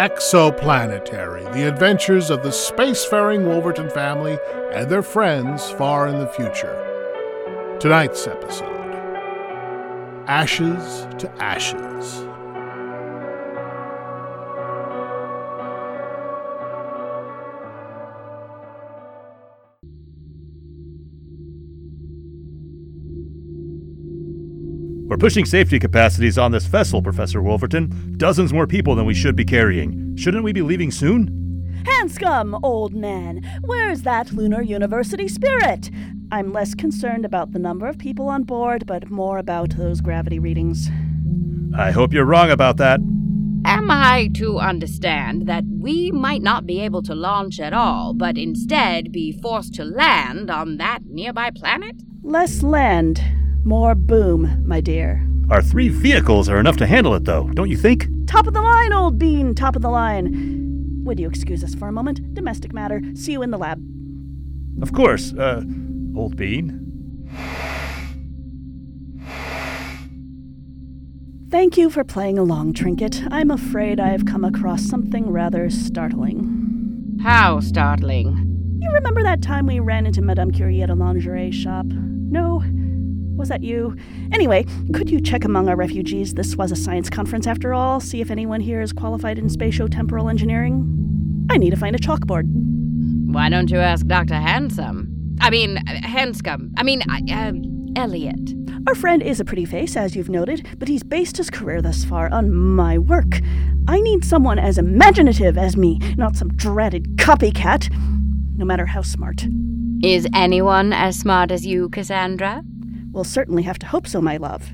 Exoplanetary The Adventures of the Spacefaring Wolverton Family and Their Friends Far in the Future. Tonight's episode Ashes to Ashes. Pushing safety capacities on this vessel, Professor Wolverton. Dozens more people than we should be carrying. Shouldn't we be leaving soon? Hanscomb, old man, where's that Lunar University spirit? I'm less concerned about the number of people on board, but more about those gravity readings. I hope you're wrong about that. Am I to understand that we might not be able to launch at all, but instead be forced to land on that nearby planet? Less land, more boom, my dear. Our three vehicles are enough to handle it, though, don't you think? Top of the line, old bean, top of the line. Would you excuse us for a moment? Domestic matter. See you in the lab. Of course, uh, old bean. Thank you for playing along, Trinket. I'm afraid I have come across something rather startling. How startling. You remember that time we ran into Madame Curie at a lingerie shop? No? Was that you? Anyway, could you check among our refugees? This was a science conference after all. See if anyone here is qualified in spatio-temporal engineering. I need to find a chalkboard. Why don't you ask Dr. Handsome? I mean, uh, Hanscomb. I mean, uh, Elliot. Our friend is a pretty face, as you've noted, but he's based his career thus far on my work. I need someone as imaginative as me, not some dreaded copycat, no matter how smart. Is anyone as smart as you, Cassandra? We'll certainly have to hope so, my love.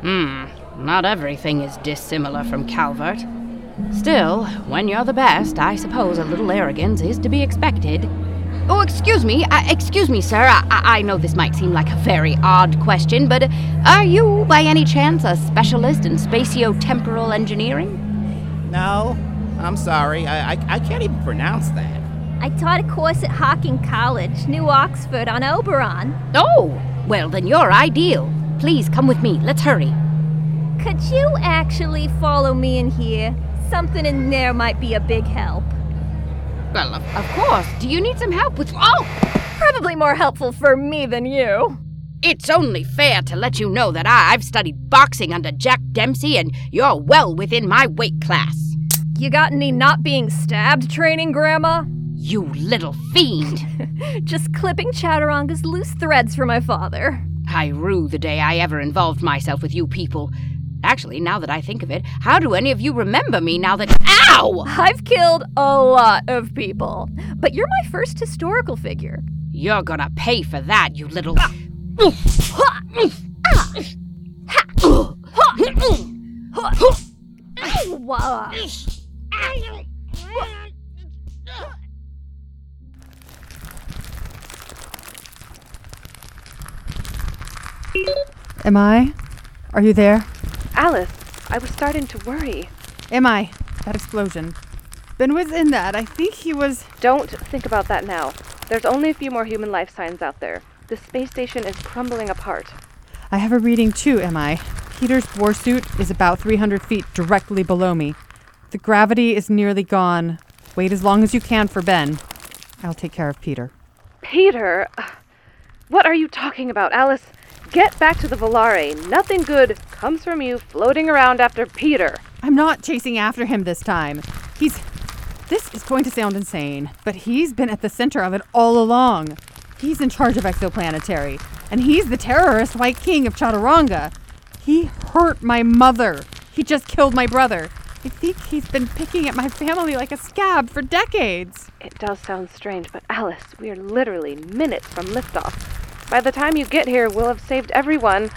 Hmm, not everything is dissimilar from Calvert. Still, when you're the best, I suppose a little arrogance is to be expected. Oh, excuse me, uh, excuse me, sir. I-, I know this might seem like a very odd question, but are you, by any chance, a specialist in spatio-temporal engineering? No, I'm sorry. I, I, I can't even pronounce that. I taught a course at Hawking College, New Oxford, on Oberon. Oh, well, then you're ideal. Please come with me. Let's hurry. Could you actually follow me in here? Something in there might be a big help. Well, of, of course. Do you need some help with. Oh! Probably more helpful for me than you. It's only fair to let you know that I've studied boxing under Jack Dempsey, and you're well within my weight class. You got any not being stabbed training, Grandma? You little fiend! Just clipping Chaturanga's loose threads for my father. I rue the day I ever involved myself with you people. Actually, now that I think of it, how do any of you remember me now that. Ow! I've killed a lot of people, but you're my first historical figure. You're gonna pay for that, you little. Am I? Are you there? Alice, I was starting to worry. Am I? That explosion. Ben was in that. I think he was. Don't think about that now. There's only a few more human life signs out there. The space station is crumbling apart. I have a reading too, am I? Peter's war suit is about 300 feet directly below me. The gravity is nearly gone. Wait as long as you can for Ben. I'll take care of Peter. Peter? What are you talking about, Alice? Get back to the Volare. Nothing good comes from you floating around after Peter. I'm not chasing after him this time. He's. This is going to sound insane, but he's been at the center of it all along. He's in charge of Exoplanetary, and he's the terrorist White King of Chaturanga. He hurt my mother. He just killed my brother. I think he's been picking at my family like a scab for decades. It does sound strange, but Alice, we are literally minutes from liftoff. By the time you get here, we'll have saved everyone.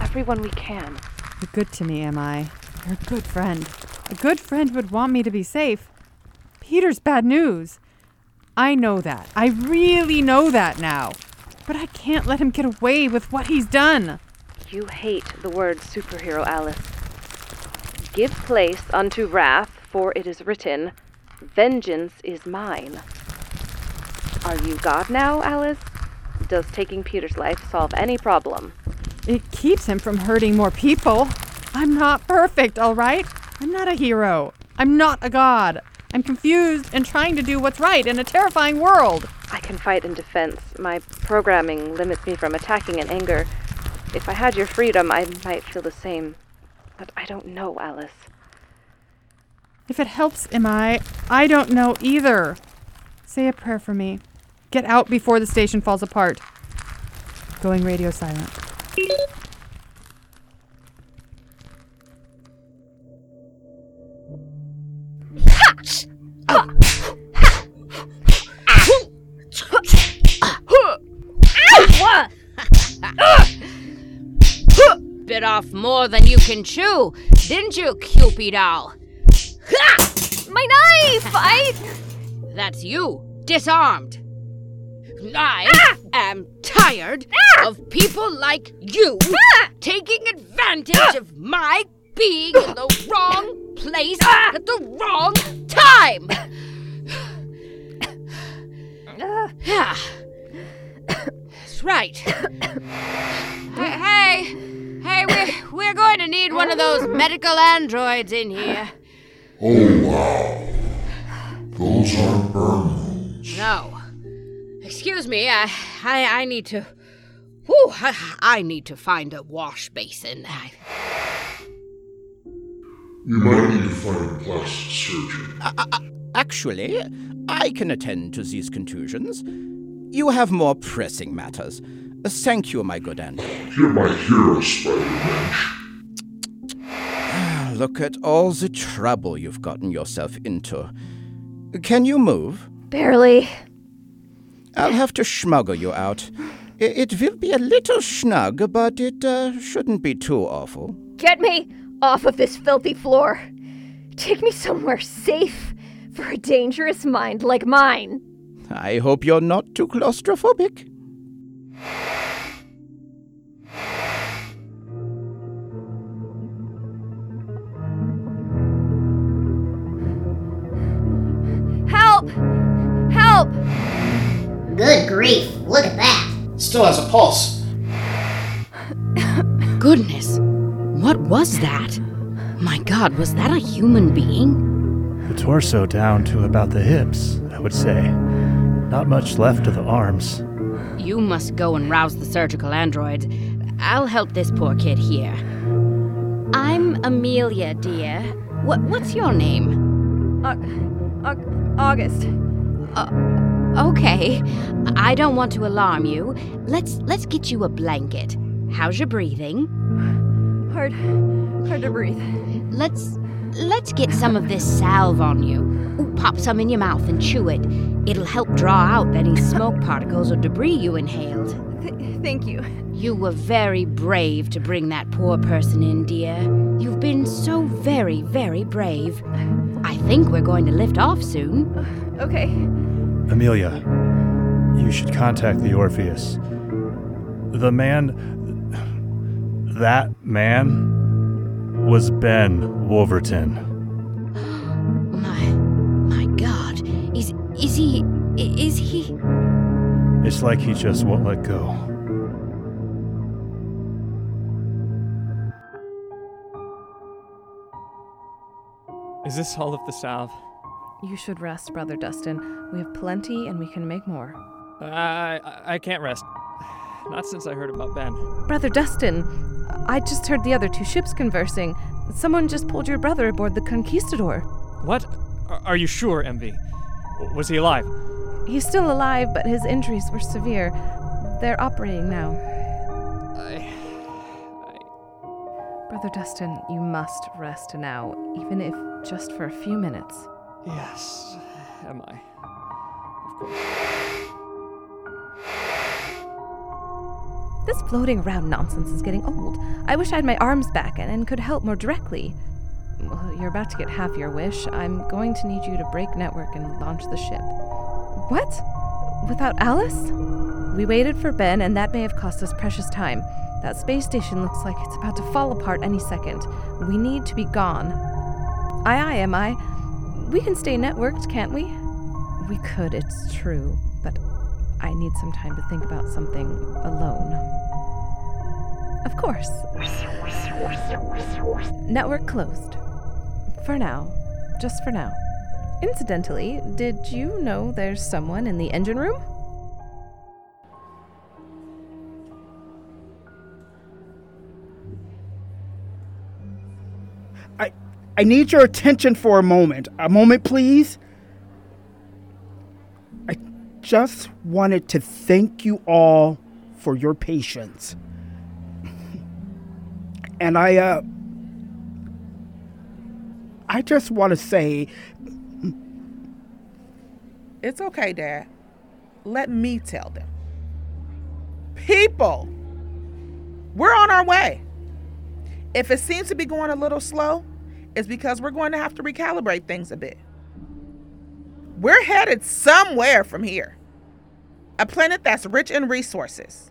Everyone we can. You're good to me, am I? You're a good friend. A good friend would want me to be safe. Peter's bad news. I know that. I really know that now. But I can't let him get away with what he's done. You hate the word superhero, Alice. Give place unto wrath, for it is written, Vengeance is mine. Are you God now, Alice? Does taking Peter's life solve any problem? It keeps him from hurting more people. I'm not perfect, all right? I'm not a hero. I'm not a god. I'm confused and trying to do what's right in a terrifying world. I can fight in defense. My programming limits me from attacking in anger. If I had your freedom, I might feel the same. But I don't know, Alice. If it helps, am I? I don't know either. Say a prayer for me. Get out before the station falls apart. Going radio silent. Bit off more than you can chew, didn't you, Cupid owl? My knife! I. That's you, disarmed. I am tired of people like you taking advantage of my being in the wrong place at the wrong time. Yeah. That's right. Hey, hey, hey, we're, we're going to need one of those medical androids in here. Oh wow. Those aren't burn wounds. No. Excuse me, I, I, I need to. Whew, I, I need to find a wash basin. I, You might need to find a plastic surgeon. Actually, I can attend to these contusions. You have more pressing matters. Uh, Thank you, my good Andrew. You're my hero, Spider-Man. Look at all the trouble you've gotten yourself into. Can you move? Barely. I'll have to smuggle you out. It will be a little snug, but it uh, shouldn't be too awful. Get me off of this filthy floor. Take me somewhere safe for a dangerous mind like mine. I hope you're not too claustrophobic. Help! Help! Good grief, look at that. Still has a pulse. goodness, what was that? My god, was that a human being? The torso down to about the hips, I would say. Not much left of the arms. You must go and rouse the surgical androids. I'll help this poor kid here. I'm Amelia, dear. What, what's your name? Uh, uh, August. Okay. I don't want to alarm you. Let's let's get you a blanket. How's your breathing? Hard. hard to breathe. Let's let's get some of this salve on you. Ooh, pop some in your mouth and chew it. It'll help draw out any smoke particles or debris you inhaled. Th- thank you. You were very brave to bring that poor person in, dear. You've been so very, very brave. I think we're going to lift off soon. Okay. Amelia, you should contact the Orpheus. The man. That man was Ben Wolverton. My my god. Is is he is he It's like he just won't let go. Is this all of the salve? You should rest, Brother Dustin. We have plenty and we can make more. I, I I can't rest. Not since I heard about Ben. Brother Dustin, I just heard the other two ships conversing. Someone just pulled your brother aboard the Conquistador. What? Are, are you sure, MV? Was he alive? He's still alive, but his injuries were severe. They're operating now. I. I. Brother Dustin, you must rest now, even if just for a few minutes. Yes. Am I? Of course. This floating around nonsense is getting old. I wish I had my arms back and, and could help more directly. Well, you're about to get half your wish. I'm going to need you to break network and launch the ship. What? Without Alice? We waited for Ben, and that may have cost us precious time. That space station looks like it's about to fall apart any second. We need to be gone. Aye, aye, am I? We can stay networked, can't we? We could, it's true, but I need some time to think about something alone. Of course. Network closed. For now. Just for now. Incidentally, did you know there's someone in the engine room? I need your attention for a moment. A moment, please. I just wanted to thank you all for your patience. And I uh I just want to say It's okay, Dad. Let me tell them. People, we're on our way. If it seems to be going a little slow, it's because we're going to have to recalibrate things a bit. We're headed somewhere from here. A planet that's rich in resources.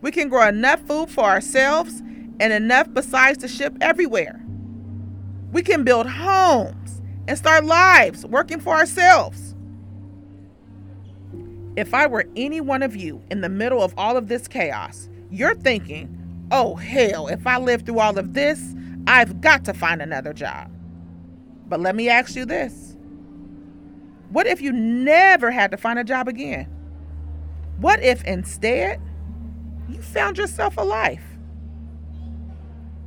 We can grow enough food for ourselves and enough besides the ship everywhere. We can build homes and start lives working for ourselves. If I were any one of you in the middle of all of this chaos, you're thinking, oh hell, if I live through all of this, I've got to find another job. But let me ask you this What if you never had to find a job again? What if instead you found yourself a life?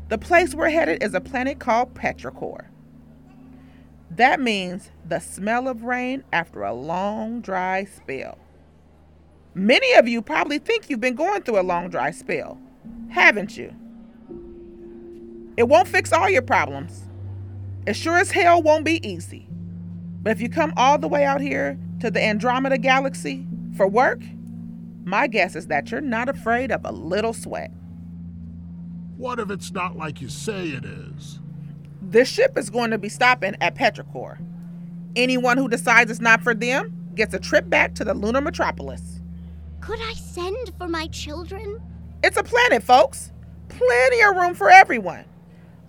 The place we're headed is a planet called Petrichor. That means the smell of rain after a long dry spell. Many of you probably think you've been going through a long dry spell, haven't you? It won't fix all your problems. It sure as hell won't be easy. But if you come all the way out here to the Andromeda Galaxy for work, my guess is that you're not afraid of a little sweat. What if it's not like you say it is? This ship is going to be stopping at Petrichor. Anyone who decides it's not for them gets a trip back to the lunar metropolis. Could I send for my children? It's a planet, folks. Plenty of room for everyone.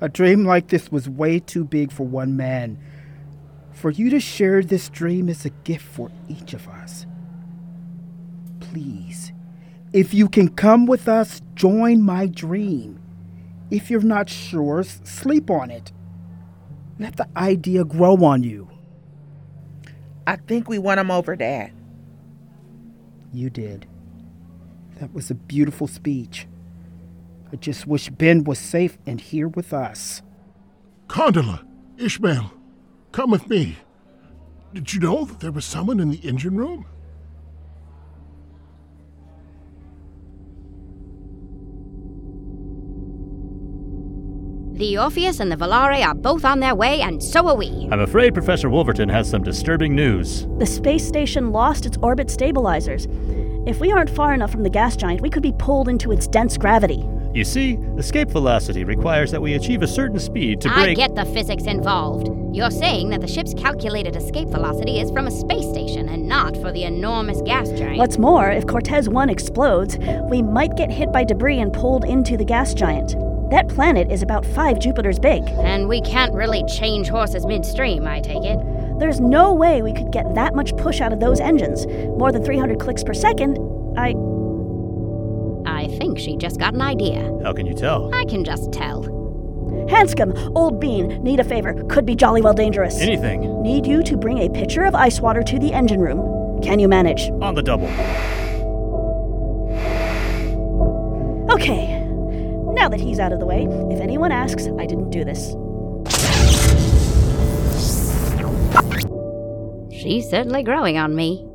A dream like this was way too big for one man. For you to share this dream is a gift for each of us. Please, if you can come with us, join my dream. If you're not sure, sleep on it. Let the idea grow on you. I think we won him over, Dad. You did. That was a beautiful speech. I just wish Ben was safe and here with us. Condola, Ishmael, come with me. Did you know that there was someone in the engine room? The Orpheus and the Valare are both on their way, and so are we. I'm afraid Professor Wolverton has some disturbing news. The space station lost its orbit stabilizers. If we aren't far enough from the gas giant, we could be pulled into its dense gravity. You see, escape velocity requires that we achieve a certain speed to break. I break. get the physics involved. You're saying that the ship's calculated escape velocity is from a space station and not for the enormous gas giant. What's more, if Cortez 1 explodes, we might get hit by debris and pulled into the gas giant. That planet is about five Jupiters big. And we can't really change horses midstream, I take it. There's no way we could get that much push out of those engines. More than 300 clicks per second. I. I think she just got an idea. How can you tell? I can just tell. Hanscomb, Old Bean, need a favor. Could be jolly well dangerous. Anything. Need you to bring a pitcher of ice water to the engine room. Can you manage? On the double. Okay. Now that he's out of the way, if anyone asks, I didn't do this. She's certainly growing on me.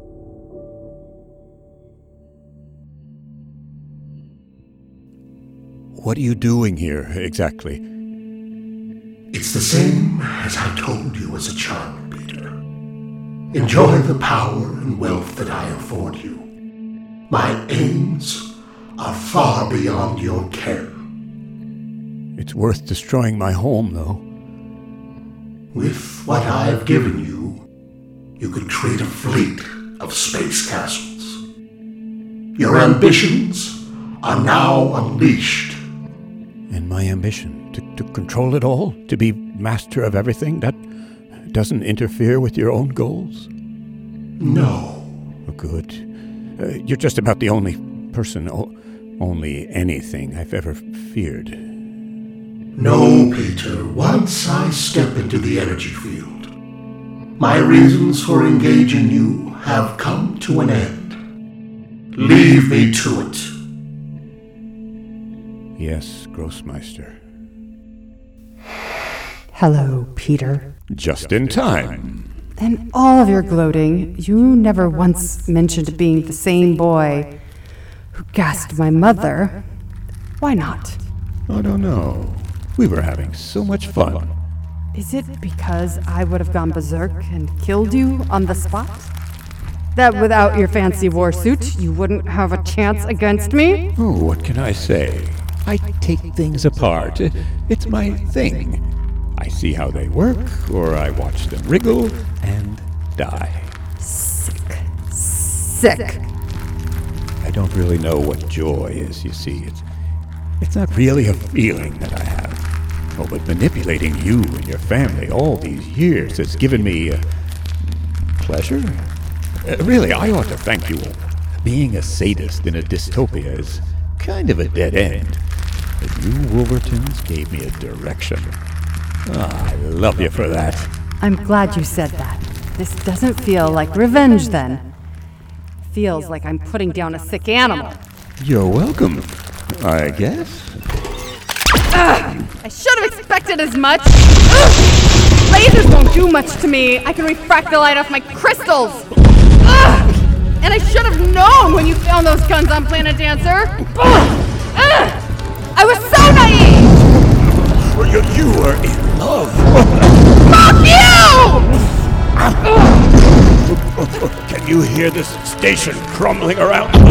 What are you doing here, exactly? It's the same as I told you as a child, Peter. Enjoy the power and wealth that I afford you. My aims are far beyond your ken. It's worth destroying my home, though. With what I've given you, you could create a fleet of space castles. Your ambitions are now unleashed. And my ambition to, to control it all, to be master of everything, that doesn't interfere with your own goals? No. Oh, good. Uh, you're just about the only person, o- only anything I've ever feared. No, Peter. Once I step into the energy field, my reasons for engaging you have come to an end. Leave me to it. Yes, Grossmeister. Hello, Peter. Just in time. In all of your gloating, you never once mentioned being the same boy who gassed my mother. Why not? I don't know. We were having so much fun. Is it because I would have gone berserk and killed you on the spot? That without your fancy war suit, you wouldn't have a chance against me? Oh, what can I say? I take things apart. It's my thing. I see how they work, or I watch them wriggle and die. Sick. Sick. I don't really know what joy is, you see. It's, it's not really a feeling that I have. Oh, but manipulating you and your family all these years has given me uh, pleasure. Uh, really, I ought to thank you all. Being a sadist in a dystopia is kind of a dead end. You Wolvertons gave me a direction. Ah, I love you for that. I'm glad you said that. This doesn't feel like revenge then. Feels like I'm putting down a sick animal. You're welcome, I guess. Ugh, I should have expected as much. Ugh, lasers won't do much to me. I can refract the light off my crystals. Ugh, and I should have known when you found those guns on Planet Dancer. Ugh, I was so naive. You, you were in love. Fuck you! Can you hear this station crumbling around us?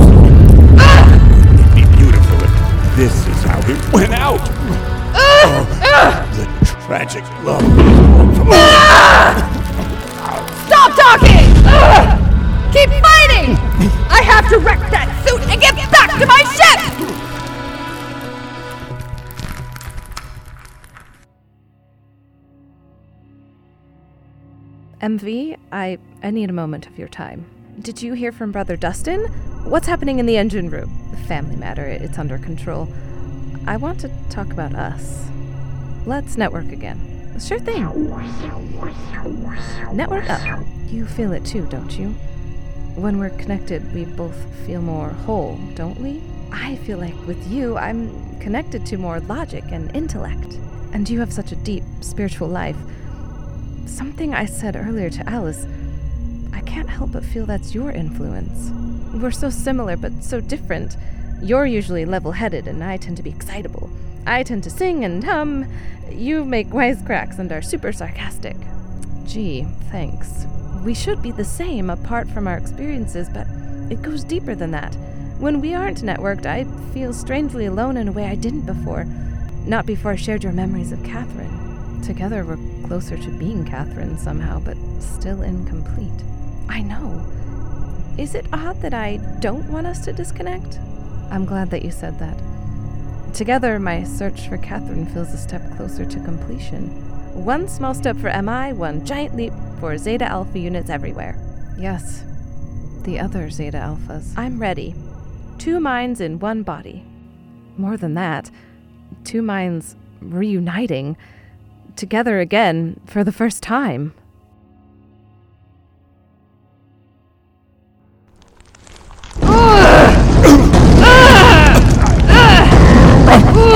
It'd be beautiful if this is how it went out. Oh, the tragic love. Stop talking! Keep fighting! I have to wreck that suit and get back to my ship! MV, I I need a moment of your time. Did you hear from Brother Dustin? What's happening in the engine room? Family matter, it's under control. I want to talk about us. Let's network again. Sure thing. Network up. You feel it too, don't you? When we're connected, we both feel more whole, don't we? I feel like with you, I'm connected to more logic and intellect. And you have such a deep spiritual life. Something I said earlier to Alice, I can't help but feel that's your influence. We're so similar, but so different. You're usually level headed, and I tend to be excitable. I tend to sing and hum. You make wisecracks and are super sarcastic. Gee, thanks. We should be the same apart from our experiences, but it goes deeper than that. When we aren't networked, I feel strangely alone in a way I didn't before. Not before I shared your memories of Catherine. Together, we're closer to being Catherine somehow, but still incomplete. I know. Is it odd that I don't want us to disconnect? I'm glad that you said that. Together, my search for Catherine feels a step closer to completion. One small step for MI, one giant leap for Zeta Alpha units everywhere. Yes, the other Zeta Alphas. I'm ready. Two minds in one body. More than that, two minds reuniting together again for the first time.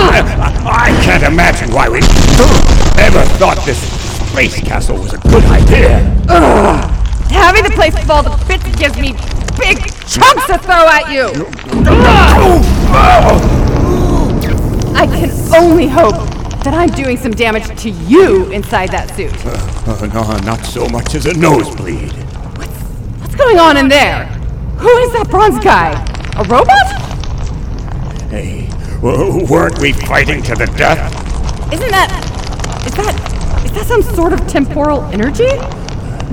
I, I can't imagine why we ever thought this space castle was a good idea. Ugh. Having the place with all the bits gives me big chunks to throw at you. I can only hope that I'm doing some damage to you inside that suit. Uh, no, not so much as a nosebleed. What's going on in there? Who is that bronze guy? A robot? Hey, w- weren't we fighting to the death? Isn't that. Is that. Is that some sort of temporal energy?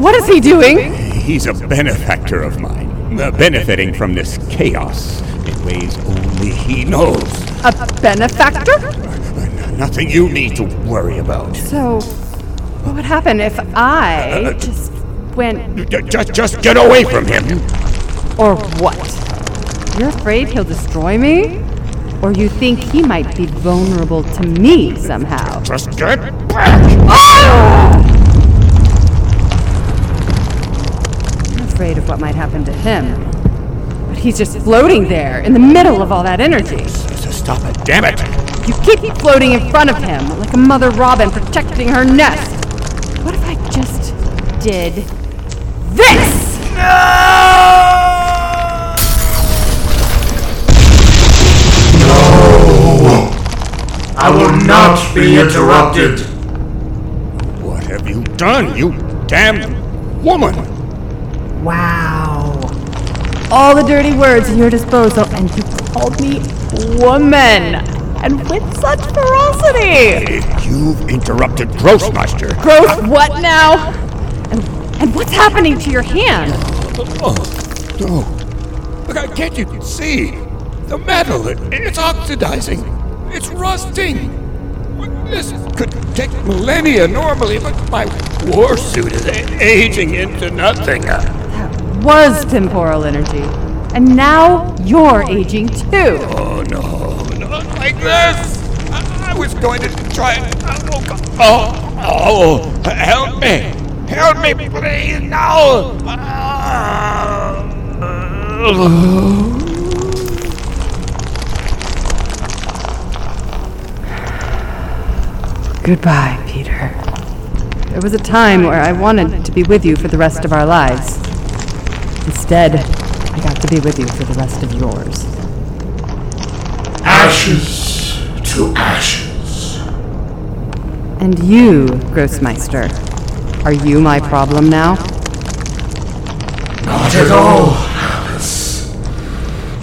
What is he doing? He's a benefactor of mine, uh, benefiting from this chaos in ways only he knows. A benefactor? Nothing you need to worry about. So, what would happen if I uh, uh, just went. Just, just get away from him. Or what? You're afraid he'll destroy me? Or you think he might be vulnerable to me somehow? Just get back! I'm afraid of what might happen to him. But he's just floating there in the middle of all that energy. So stop it, damn it! You keep floating in front of him like a mother robin protecting her nest. What if I just did this? No! I will not be interrupted. What have you done, you damned woman? Wow. All the dirty words at your disposal, and you called me woman. And with such ferocity. You've interrupted Grossmeister. Growth, what now? And, and what's happening to your hand? Oh, no. Look, I can't you see? The metal, it, it's oxidizing. It's rusting. This could take millennia normally, but my war suit is a- aging into nothing. Was temporal energy. And now you're aging too. Oh, no, not like this. I, I was going to try. Oh, God. Oh, oh, help me. Help me, please. No. Goodbye, Peter. There was a time where I wanted to be with you for the rest of our lives. Instead, I got to be with you for the rest of yours. Ashes to ashes. And you, Grossmeister, are you my problem now? Not at all, Alice.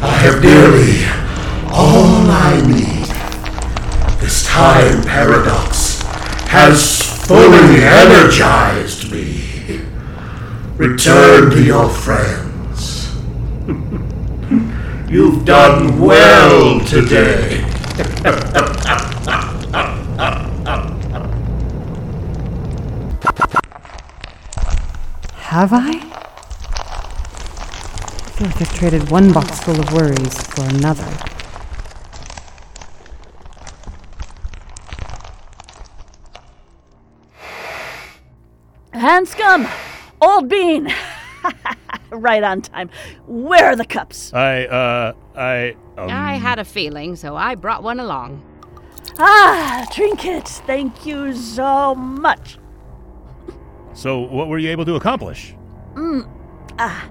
I have nearly all I need. This time paradox has fully energized me. Return to your friends. You've done well today. Have I? I feel like I've traded one box full of worries for another. Hanscomb! Old Bean! right on time. Where are the cups? I, uh, I. Um, I had a feeling, so I brought one along. Ah, Trinket, thank you so much. So, what were you able to accomplish? Mm. Ah.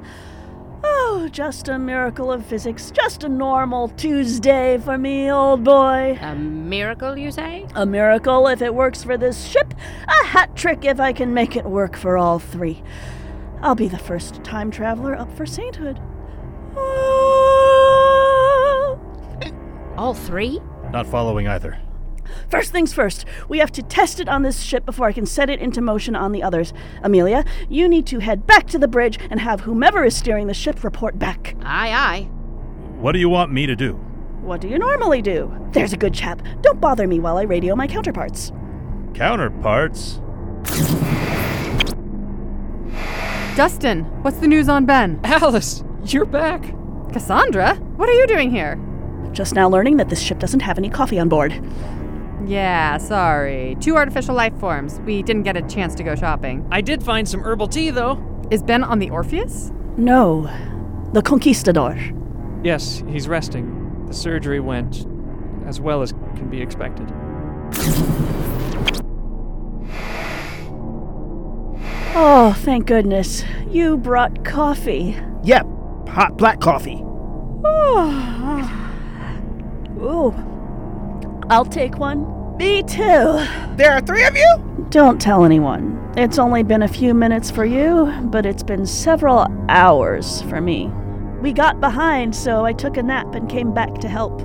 Oh, just a miracle of physics. Just a normal Tuesday for me, old boy. A miracle, you say? A miracle if it works for this ship, a hat trick if I can make it work for all three. I'll be the first time traveler up for sainthood. All three? Not following either. First things first, we have to test it on this ship before I can set it into motion on the others. Amelia, you need to head back to the bridge and have whomever is steering the ship report back. Aye, aye. What do you want me to do? What do you normally do? There's a good chap. Don't bother me while I radio my counterparts. Counterparts? Dustin, what's the news on Ben? Alice, you're back. Cassandra, what are you doing here? Just now learning that this ship doesn't have any coffee on board. Yeah, sorry. Two artificial life forms. We didn't get a chance to go shopping. I did find some herbal tea, though. Is Ben on the Orpheus? No, the Conquistador. Yes, he's resting. The surgery went as well as can be expected. Oh, thank goodness. You brought coffee. Yep, hot black coffee. Oh, oh. Ooh. I'll take one. Me too. There are three of you? Don't tell anyone. It's only been a few minutes for you, but it's been several hours for me. We got behind, so I took a nap and came back to help.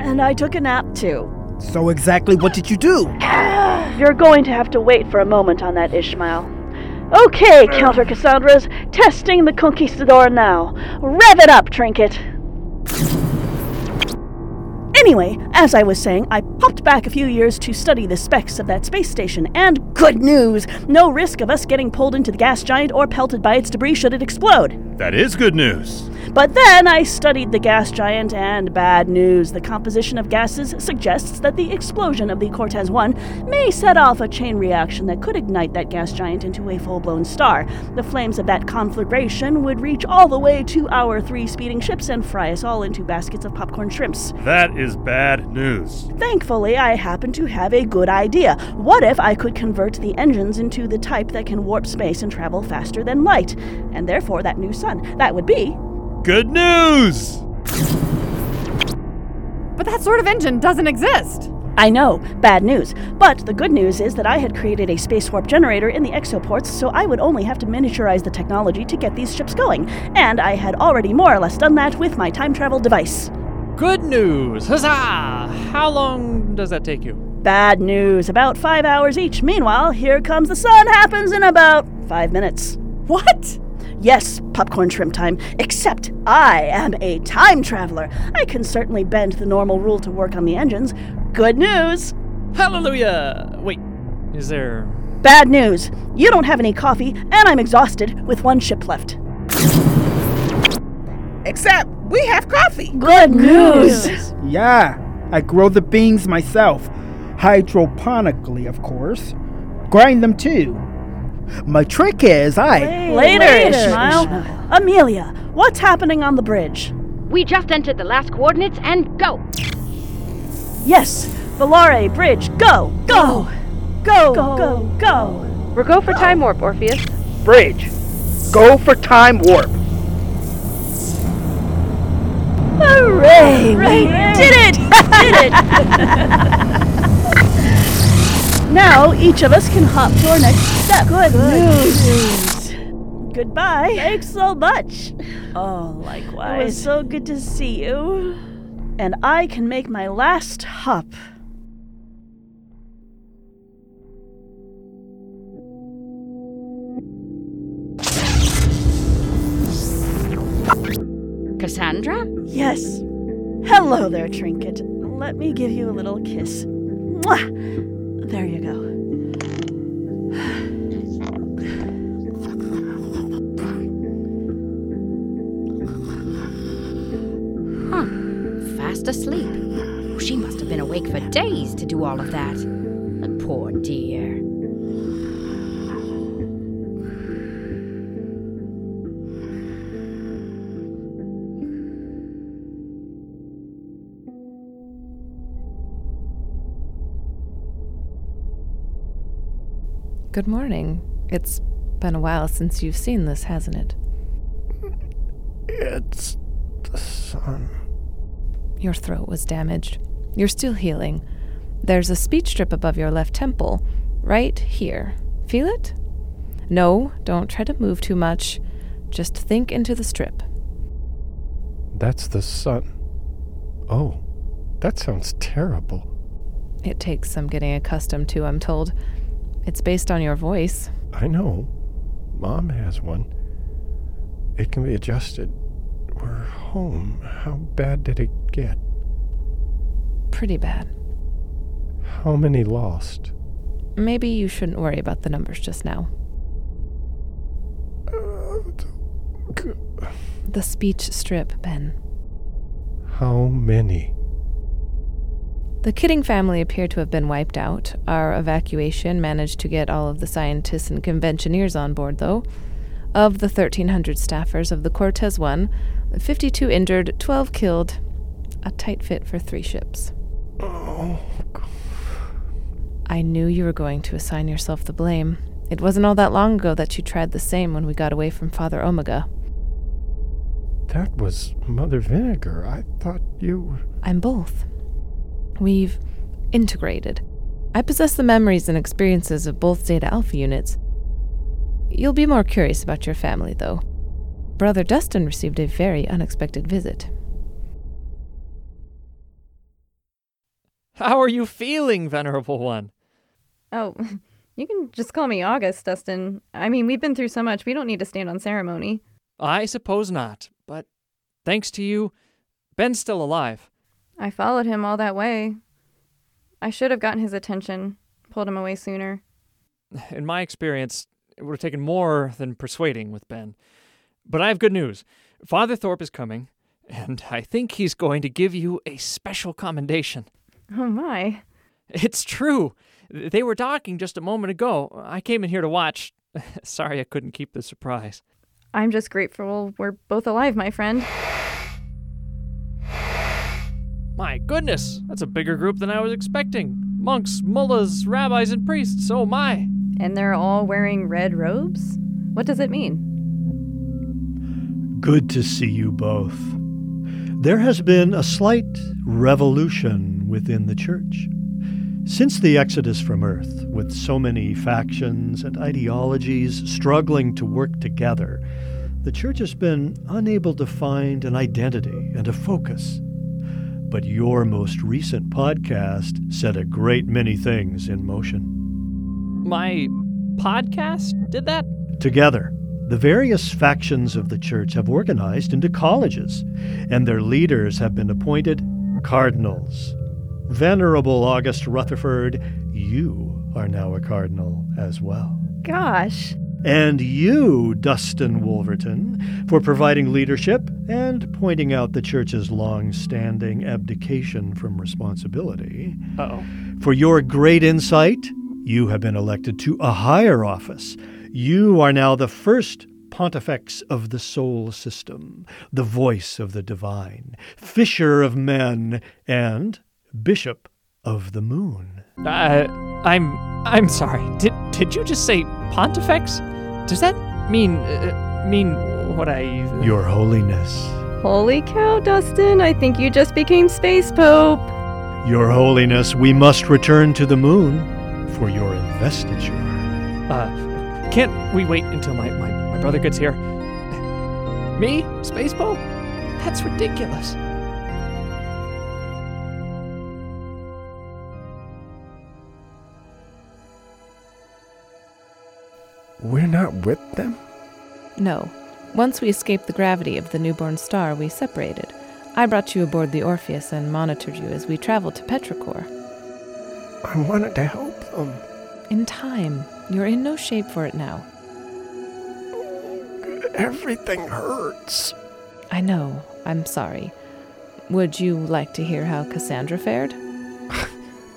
And I took a nap too. So, exactly what did you do? You're going to have to wait for a moment on that, Ishmael. Okay, Counter Cassandras, testing the Conquistador now. Rev it up, Trinket. Anyway, as I was saying, I popped back a few years to study the specs of that space station, and good news! No risk of us getting pulled into the gas giant or pelted by its debris should it explode. That is good news. But then I studied the gas giant, and bad news. The composition of gases suggests that the explosion of the Cortez 1 may set off a chain reaction that could ignite that gas giant into a full blown star. The flames of that conflagration would reach all the way to our three speeding ships and fry us all into baskets of popcorn shrimps. That is bad news. Thankfully, I happen to have a good idea. What if I could convert the engines into the type that can warp space and travel faster than light, and therefore that new sun? That would be. Good news! But that sort of engine doesn't exist. I know, bad news. But the good news is that I had created a space warp generator in the exoports, so I would only have to miniaturize the technology to get these ships going. And I had already more or less done that with my time travel device. Good news! Huzzah! How long does that take you? Bad news. About five hours each. Meanwhile, here comes the sun happens in about five minutes. What? Yes, popcorn shrimp time. Except I am a time traveler. I can certainly bend the normal rule to work on the engines. Good news. Hallelujah! Wait, is there. Bad news. You don't have any coffee, and I'm exhausted with one ship left. Except we have coffee. Good news. Yeah, I grow the beans myself. Hydroponically, of course. Grind them too. My trick is I. Later, Ishmael. Amelia, what's happening on the bridge? We just entered the last coordinates and go. Yes, Valare Bridge, go, go, go, go, go, go. We're go for time warp, Orpheus. Bridge. Go for time warp. Hooray! We did it! did it! now each of us can hop to our next step. Good, news. Goodbye. Thanks so much. Oh, likewise. It was so good to see you. And I can make my last hop. Cassandra? Yes. Hello there, Trinket. Let me give you a little kiss. Mwah! There you go. Huh. Fast asleep. She must have been awake for days to do all of that. The poor dear. Good morning. It's been a while since you've seen this, hasn't it? It's the sun. Your throat was damaged. You're still healing. There's a speech strip above your left temple, right here. Feel it? No, don't try to move too much. Just think into the strip. That's the sun. Oh, that sounds terrible. It takes some getting accustomed to, I'm told. It's based on your voice. I know. Mom has one. It can be adjusted. We're home. How bad did it get? Pretty bad. How many lost? Maybe you shouldn't worry about the numbers just now. Uh, the speech strip, Ben. How many? The Kidding family appear to have been wiped out. Our evacuation managed to get all of the scientists and conventioneers on board, though. Of the 1,300 staffers of the Cortez 1, 52 injured, 12 killed. A tight fit for three ships. Oh. I knew you were going to assign yourself the blame. It wasn't all that long ago that you tried the same when we got away from Father Omega. That was Mother Vinegar. I thought you. I'm both. We've integrated. I possess the memories and experiences of both Zeta Alpha units. You'll be more curious about your family, though. Brother Dustin received a very unexpected visit. How are you feeling, Venerable One? Oh, you can just call me August, Dustin. I mean, we've been through so much, we don't need to stand on ceremony. I suppose not, but thanks to you, Ben's still alive. I followed him all that way. I should have gotten his attention, pulled him away sooner. In my experience, it would have taken more than persuading with Ben. But I have good news. Father Thorpe is coming, and I think he's going to give you a special commendation. Oh my. It's true. They were talking just a moment ago. I came in here to watch. Sorry I couldn't keep the surprise. I'm just grateful we're both alive, my friend. My goodness, that's a bigger group than I was expecting. Monks, mullahs, rabbis, and priests. Oh my. And they're all wearing red robes? What does it mean? Good to see you both. There has been a slight revolution within the church. Since the exodus from Earth, with so many factions and ideologies struggling to work together, the church has been unable to find an identity and a focus. But your most recent podcast set a great many things in motion. My podcast did that? Together, the various factions of the church have organized into colleges, and their leaders have been appointed cardinals. Venerable August Rutherford, you are now a cardinal as well. Gosh. And you, Dustin Wolverton, for providing leadership and pointing out the church's long standing abdication from responsibility. oh. For your great insight, you have been elected to a higher office. You are now the first pontifex of the Sol system, the voice of the divine, fisher of men, and bishop of the moon. Uh, I'm I'm sorry. Did did you just say pontifex? Does that mean uh, mean what I? Your Holiness. Holy cow, Dustin! I think you just became space pope. Your Holiness, we must return to the moon for your investiture. Uh, can't we wait until my, my, my brother gets here? Me? Space Pope? That's ridiculous. We're not with them? No. Once we escaped the gravity of the newborn star, we separated. I brought you aboard the Orpheus and monitored you as we traveled to Petrichor. I wanted to help them. In time. You're in no shape for it now. Everything hurts. I know. I'm sorry. Would you like to hear how Cassandra fared?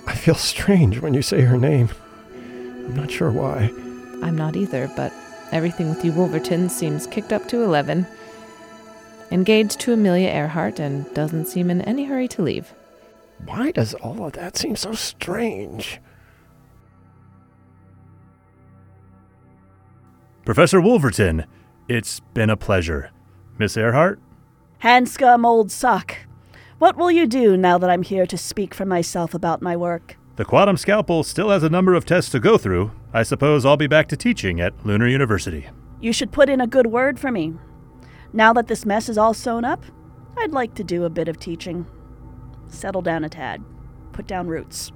I feel strange when you say her name. I'm not sure why. I'm not either, but everything with you Wolverton seems kicked up to 11. Engaged to Amelia Earhart and doesn't seem in any hurry to leave. Why does all of that seem so strange? Professor Wolverton, it's been a pleasure. Miss Earhart? Hanscomb, old sock. What will you do now that I'm here to speak for myself about my work? The Quantum Scalpel still has a number of tests to go through. I suppose I'll be back to teaching at Lunar University. You should put in a good word for me. Now that this mess is all sewn up, I'd like to do a bit of teaching. Settle down a tad. Put down roots.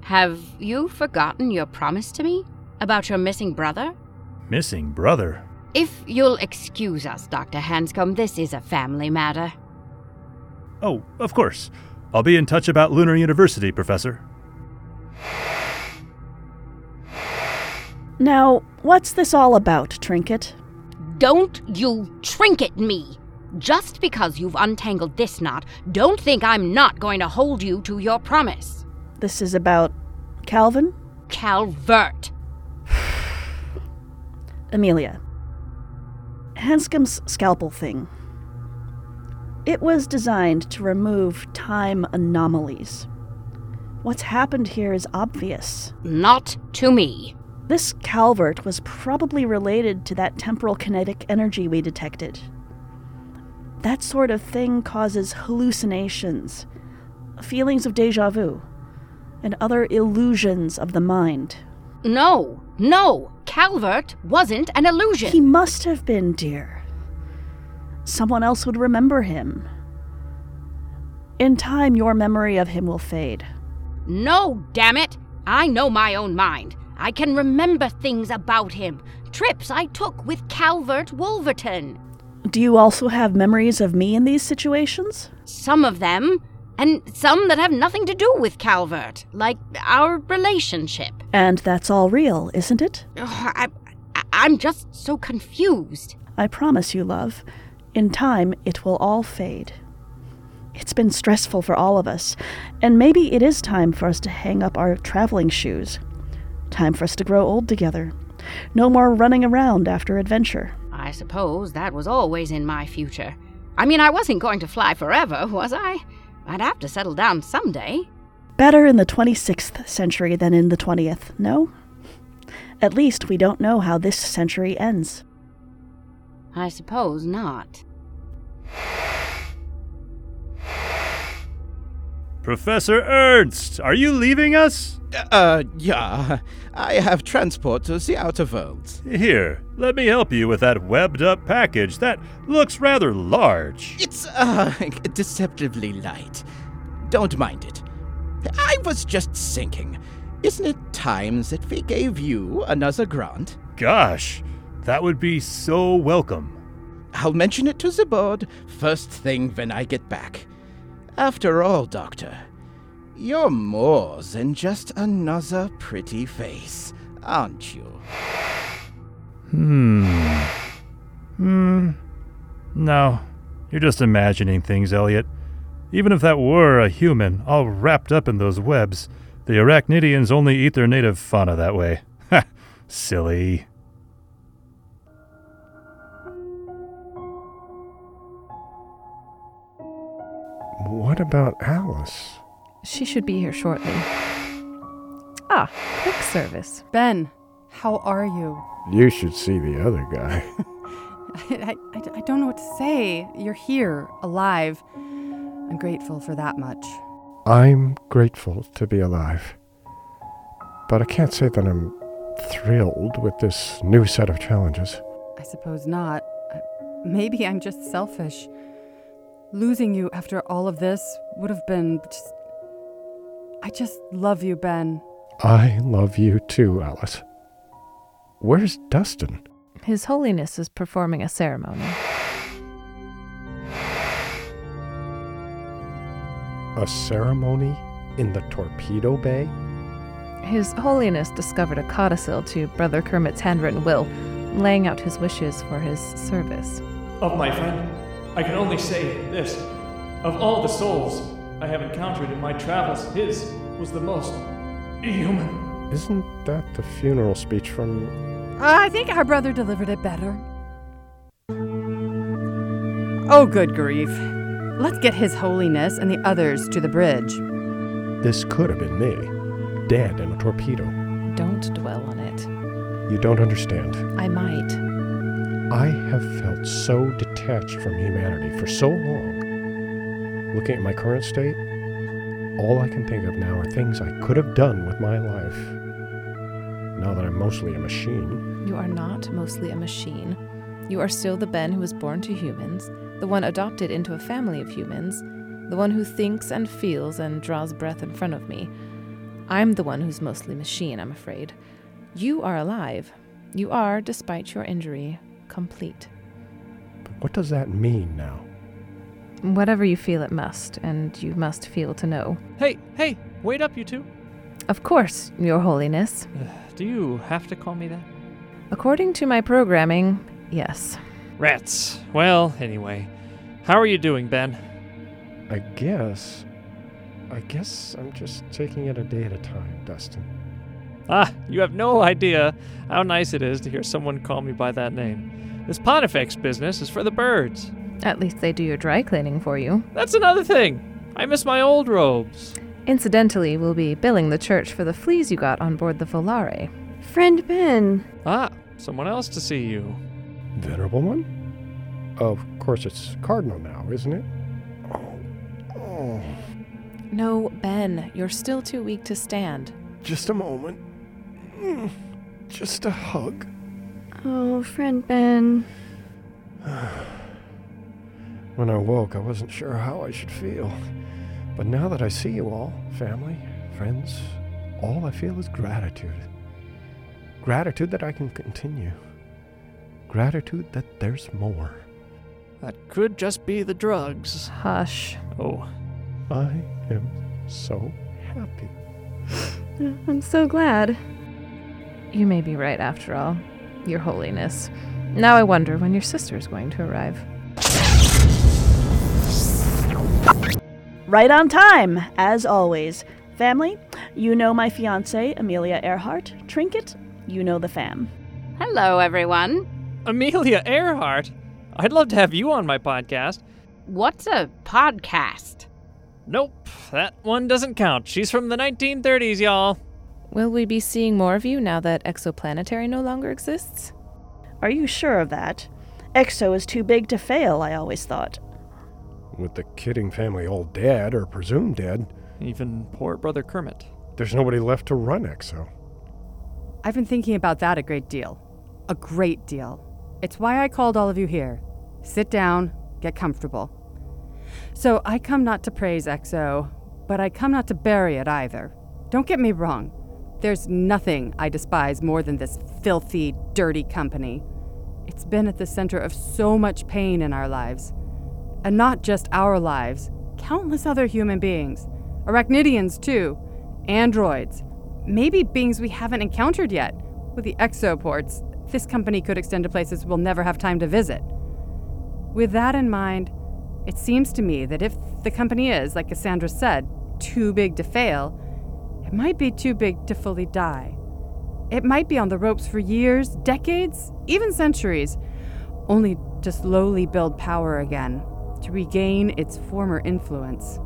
Have you forgotten your promise to me about your missing brother? Missing brother? If you'll excuse us, Dr. Hanscomb, this is a family matter. Oh, of course. I'll be in touch about Lunar University, Professor. Now, what's this all about, Trinket? Don't you trinket me! Just because you've untangled this knot, don't think I'm not going to hold you to your promise. This is about Calvin? Calvert. Amelia. Hanscomb's scalpel thing. It was designed to remove time anomalies. What's happened here is obvious. Not to me. This Calvert was probably related to that temporal kinetic energy we detected. That sort of thing causes hallucinations, feelings of deja vu, and other illusions of the mind. No, no, Calvert wasn't an illusion. He must have been, dear. Someone else would remember him. In time, your memory of him will fade. No, damn it! I know my own mind. I can remember things about him. Trips I took with Calvert Wolverton. Do you also have memories of me in these situations? Some of them, and some that have nothing to do with Calvert, like our relationship. And that's all real, isn't it? I, I, I'm just so confused. I promise you, love, In time, it will all fade. It's been stressful for all of us, and maybe it is time for us to hang up our traveling shoes. Time for us to grow old together. No more running around after adventure. I suppose that was always in my future. I mean, I wasn't going to fly forever, was I? I'd have to settle down someday. Better in the 26th century than in the 20th, no? At least we don't know how this century ends. I suppose not. Professor Ernst, are you leaving us? Uh, yeah. I have transport to the outer worlds. Here, let me help you with that webbed up package. That looks rather large. It's, uh, deceptively light. Don't mind it. I was just thinking, isn't it time that we gave you another grant? Gosh, that would be so welcome. I'll mention it to the board first thing when I get back. After all, Doctor, you're more than just another pretty face, aren't you? Hmm. Hmm. No, you're just imagining things, Elliot. Even if that were a human, all wrapped up in those webs, the Arachnidians only eat their native fauna that way. Ha! Silly. What about Alice? She should be here shortly. Ah, quick service. Ben, how are you? You should see the other guy. I, I, I don't know what to say. You're here, alive. I'm grateful for that much. I'm grateful to be alive. But I can't say that I'm thrilled with this new set of challenges. I suppose not. Maybe I'm just selfish. Losing you after all of this would have been just. I just love you, Ben. I love you too, Alice. Where's Dustin? His Holiness is performing a ceremony. A ceremony in the torpedo bay? His Holiness discovered a codicil to Brother Kermit's handwritten will, laying out his wishes for his service. Of my friend, I can only say this. Of all the souls I have encountered in my travels, his was the most human. Isn't that the funeral speech from. I think our brother delivered it better. Oh, good grief. Let's get His Holiness and the others to the bridge. This could have been me, dead in a torpedo. Don't dwell on it. You don't understand. I might. I have felt so detached from humanity for so long. Looking at my current state, all I can think of now are things I could have done with my life. Now that I'm mostly a machine, You are not mostly a machine. You are still the Ben who was born to humans, the one adopted into a family of humans, the one who thinks and feels and draws breath in front of me. I'm the one who's mostly machine, I'm afraid. You are alive. You are, despite your injury, complete. But what does that mean now? Whatever you feel, it must, and you must feel to know. Hey, hey, wait up, you two. Of course, Your Holiness. Uh, do you have to call me that? According to my programming, yes. Rats. Well, anyway, how are you doing, Ben? I guess. I guess I'm just taking it a day at a time, Dustin. Ah, you have no idea how nice it is to hear someone call me by that name. This Pontifex business is for the birds. At least they do your dry cleaning for you. That's another thing. I miss my old robes. Incidentally, we'll be billing the church for the fleas you got on board the Volare. Friend Ben. Ah, someone else to see you. Venerable one? Of course, it's Cardinal now, isn't it? Oh. oh. No, Ben, you're still too weak to stand. Just a moment. Just a hug. Oh, friend Ben. When I woke, I wasn't sure how I should feel. But now that I see you all, family, friends, all I feel is gratitude. Gratitude that I can continue. Gratitude that there's more. That could just be the drugs. Hush. Oh. I am so happy. I'm so glad. You may be right after all, Your Holiness. Now I wonder when your sister is going to arrive. Right on time, as always. Family, you know my fiance, Amelia Earhart. Trinket, you know the fam. Hello, everyone. Amelia Earhart? I'd love to have you on my podcast. What's a podcast? Nope, that one doesn't count. She's from the 1930s, y'all. Will we be seeing more of you now that Exoplanetary no longer exists? Are you sure of that? Exo is too big to fail, I always thought. With the Kidding family all dead, or presumed dead, Even poor brother Kermit. there's nobody left to run EXO. I've been thinking about that a great deal. A great deal. It's why I called all of you here. Sit down, get comfortable. So, I come not to praise EXO, but I come not to bury it either. Don't get me wrong. There's nothing I despise more than this filthy, dirty company. It's been at the center of so much pain in our lives. And not just our lives, countless other human beings. Arachnidians, too. Androids. Maybe beings we haven't encountered yet. With the exoports, this company could extend to places we'll never have time to visit. With that in mind, it seems to me that if the company is, like Cassandra said, too big to fail, it might be too big to fully die. It might be on the ropes for years, decades, even centuries, only to slowly build power again, to regain its former influence.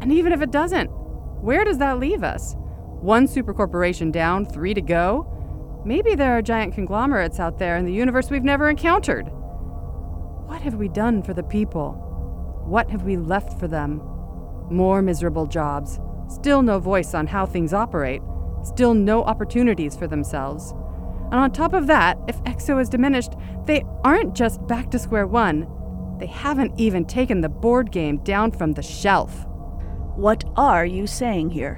And even if it doesn't, where does that leave us? One supercorporation down, three to go? Maybe there are giant conglomerates out there in the universe we've never encountered. What have we done for the people? What have we left for them? More miserable jobs, still no voice on how things operate, still no opportunities for themselves. And on top of that, if EXO is diminished, they aren't just back to square one, they haven't even taken the board game down from the shelf. What are you saying here?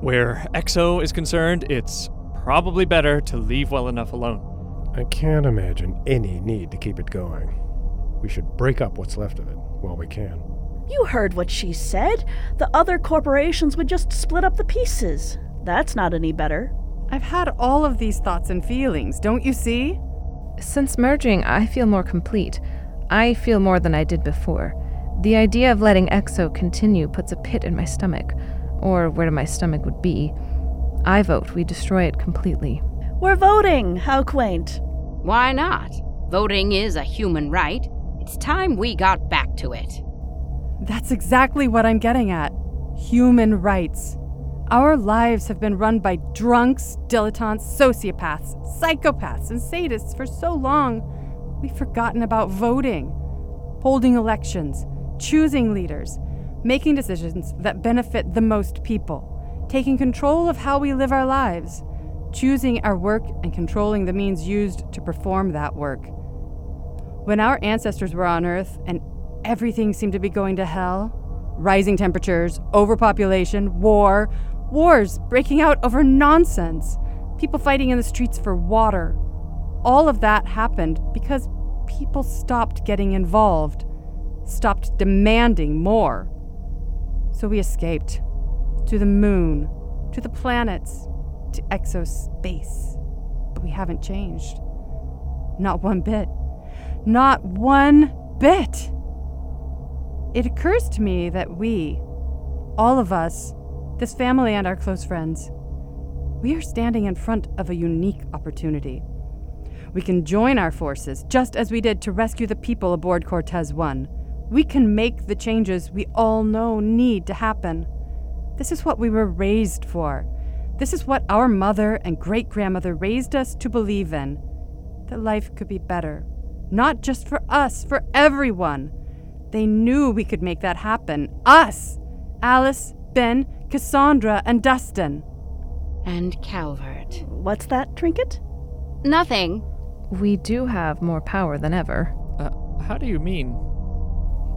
Where EXO is concerned, it's probably better to leave well enough alone. I can't imagine any need to keep it going. We should break up what's left of it while we can. You heard what she said. The other corporations would just split up the pieces. That's not any better. I've had all of these thoughts and feelings, don't you see? Since merging, I feel more complete. I feel more than I did before. The idea of letting EXO continue puts a pit in my stomach, or where my stomach would be. I vote we destroy it completely. We're voting! How quaint. Why not? Voting is a human right. It's time we got back to it. That's exactly what I'm getting at. Human rights. Our lives have been run by drunks, dilettantes, sociopaths, psychopaths, and sadists for so long, we've forgotten about voting, holding elections, choosing leaders, making decisions that benefit the most people, taking control of how we live our lives, choosing our work and controlling the means used to perform that work. When our ancestors were on Earth and everything seemed to be going to hell rising temperatures, overpopulation, war, wars breaking out over nonsense, people fighting in the streets for water. All of that happened because people stopped getting involved, stopped demanding more. So we escaped to the moon, to the planets, to exospace. But we haven't changed. Not one bit. Not one bit. It occurs to me that we, all of us, this family and our close friends, we are standing in front of a unique opportunity. We can join our forces, just as we did to rescue the people aboard Cortez 1. We can make the changes we all know need to happen. This is what we were raised for. This is what our mother and great grandmother raised us to believe in that life could be better. Not just for us, for everyone. They knew we could make that happen. Us! Alice, Ben, Cassandra, and Dustin. And Calvert. What's that, Trinket? Nothing. We do have more power than ever. Uh, how do you mean?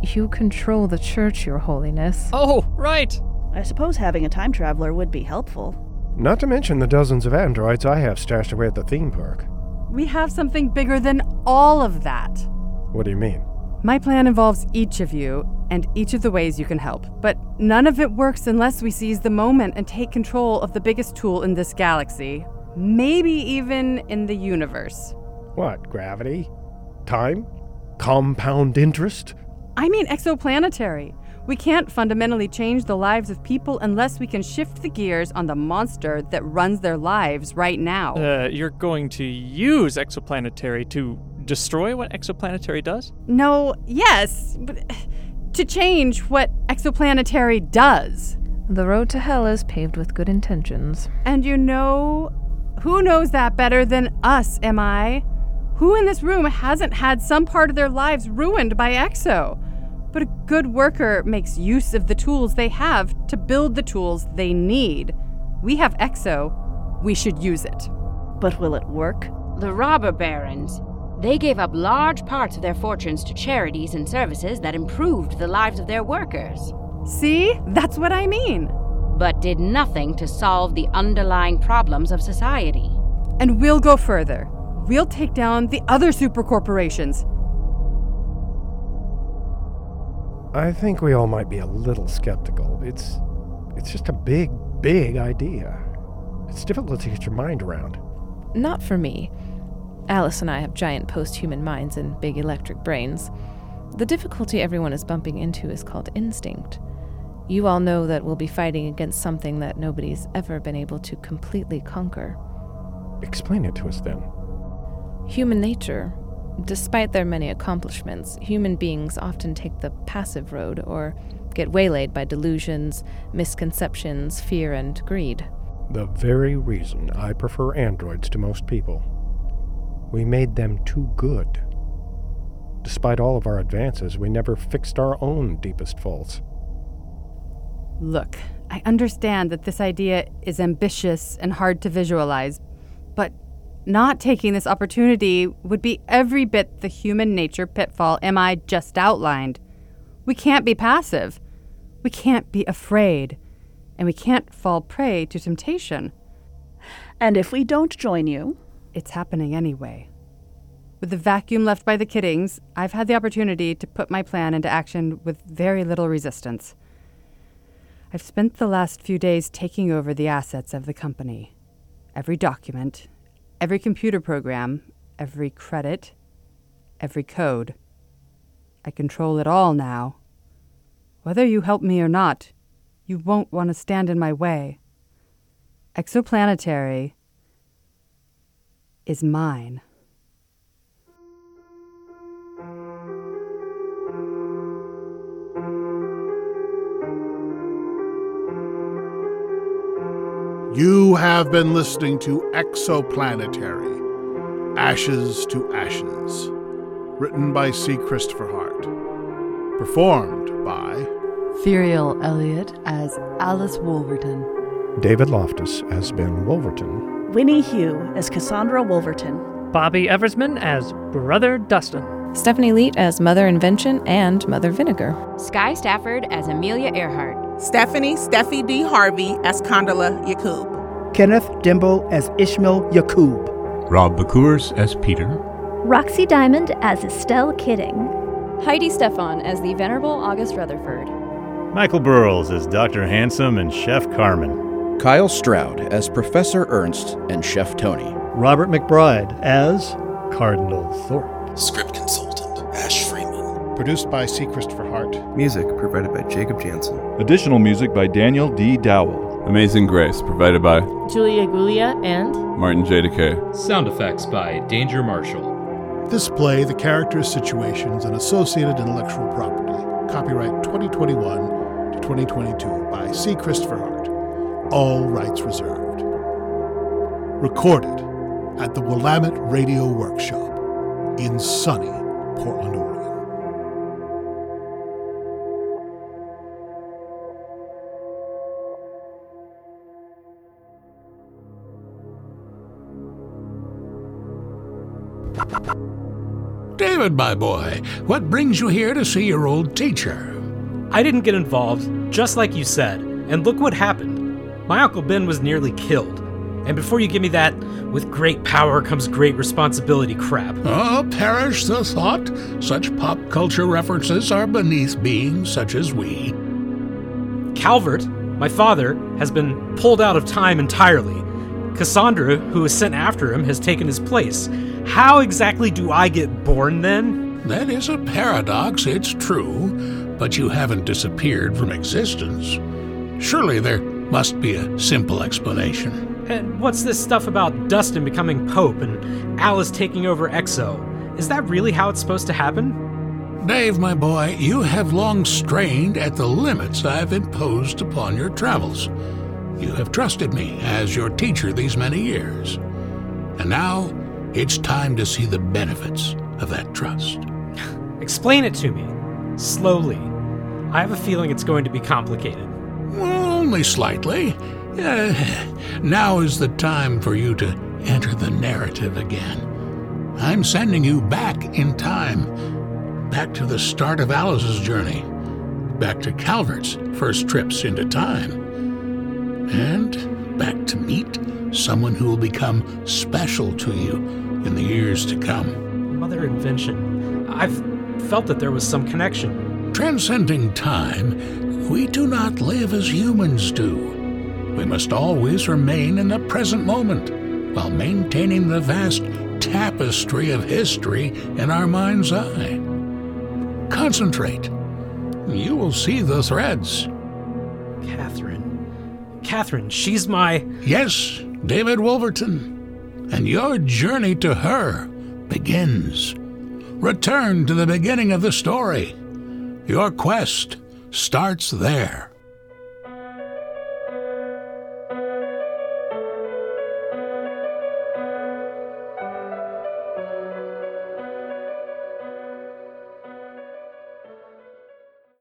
You control the church, Your Holiness. Oh, right! I suppose having a time traveler would be helpful. Not to mention the dozens of androids I have stashed away at the theme park. We have something bigger than all of that. What do you mean? My plan involves each of you and each of the ways you can help, but none of it works unless we seize the moment and take control of the biggest tool in this galaxy, maybe even in the universe. What, gravity? Time? Compound interest? I mean exoplanetary. We can't fundamentally change the lives of people unless we can shift the gears on the monster that runs their lives right now. Uh, you're going to use exoplanetary to destroy what exoplanetary does? No, yes, but to change what exoplanetary does. The road to hell is paved with good intentions. And you know, who knows that better than us, am I? Who in this room hasn't had some part of their lives ruined by Exo? But a good worker makes use of the tools they have to build the tools they need. We have Exo. We should use it. But will it work? The robber barons. They gave up large parts of their fortunes to charities and services that improved the lives of their workers. See? That's what I mean. But did nothing to solve the underlying problems of society. And we'll go further. We'll take down the other super corporations. I think we all might be a little skeptical. It's it's just a big, big idea. It's difficult to get your mind around. Not for me. Alice and I have giant post human minds and big electric brains. The difficulty everyone is bumping into is called instinct. You all know that we'll be fighting against something that nobody's ever been able to completely conquer. Explain it to us then. Human nature. Despite their many accomplishments, human beings often take the passive road or get waylaid by delusions, misconceptions, fear, and greed. The very reason I prefer androids to most people. We made them too good. Despite all of our advances, we never fixed our own deepest faults. Look, I understand that this idea is ambitious and hard to visualize, but not taking this opportunity would be every bit the human nature pitfall MI just outlined. We can't be passive. We can't be afraid. And we can't fall prey to temptation. And if we don't join you, it's happening anyway. With the vacuum left by the kiddings, I've had the opportunity to put my plan into action with very little resistance. I've spent the last few days taking over the assets of the company. Every document, every computer program, every credit, every code. I control it all now. Whether you help me or not, you won't want to stand in my way. Exoplanetary is mine. You have been listening to Exoplanetary Ashes to Ashes, written by C. Christopher Hart, performed by Firiel Elliot as Alice Wolverton, David Loftus as Ben Wolverton, Wynee Hu as Cassandra Wolverton, Bobby Eversmann as Brother Dustin, Stephanie Leet as Mother Invention and Mother Vinegar, Skye Stafford as Amelia Earhart, Stephanie Steffie Dee Harvey as Condola Yacoub, Kenneth Dembo as Ishmael Yacoub, Rob Bekuhrs as Peter, Roxy Diamond as Estelle Kidding, Heidi Stephon as the Venerable August Rutherford, Michael Burles as Dr. Hanscomb and Chef Carmen, Kyle Stroud as Professor Ernst and Chef Tony, Robert McBride as Cardinal Thorpe, Script consultant Ash Freeman. Produced by C. Christopher Hart. Music provided by Jacob Jansen. Additional music by Daniel D. Dowell. Amazing Grace provided by Julia Ghoulia and Martin J. DeKay. Sound effects by Danger Marshall. This play, the characters, situations, and associated intellectual property. Copyright 2021 to 2022 by C. Christopher Hart. All rights reserved. Recorded at the Willamette Radio Workshop in sunny Portland, Oregon. David, my boy, what brings you here to see your old teacher? I didn't get involved, just like you said, and look what happened. My Uncle Ben was nearly killed. And before you give me that, with great power comes great responsibility crap. Oh, perish the thought. Such pop culture references are beneath beings such as we. Calvert, my father, has been pulled out of time entirely. Cassandra, who was sent after him, has taken his place. How exactly do I get born then? That is a paradox, it's true. but you haven't disappeared from existence. Surely there must be a simple explanation. And what's this stuff about Dustin becoming Pope and Alice taking over Exo? Is that really how it's supposed to happen? Dave, my boy, you have long strained at the limits I've imposed upon your travels. You have trusted me as your teacher these many years. And now it's time to see the benefits of that trust. Explain it to me. Slowly. I have a feeling it's going to be complicated. Well, only slightly. Uh, now is the time for you to enter the narrative again. I'm sending you back in time, back to the start of Alice's journey, back to Calvert's first trips into time, and back to meet someone who will become special to you in the years to come. Mother Invention. I've felt that there was some connection. Transcending time, we do not live as humans do. We must always remain in the present moment while maintaining the vast tapestry of history in our mind's eye. Concentrate. You will see the threads. Catherine. Catherine, she's my. Yes, David Wolverton. And your journey to her begins. Return to the beginning of the story. Your quest starts there.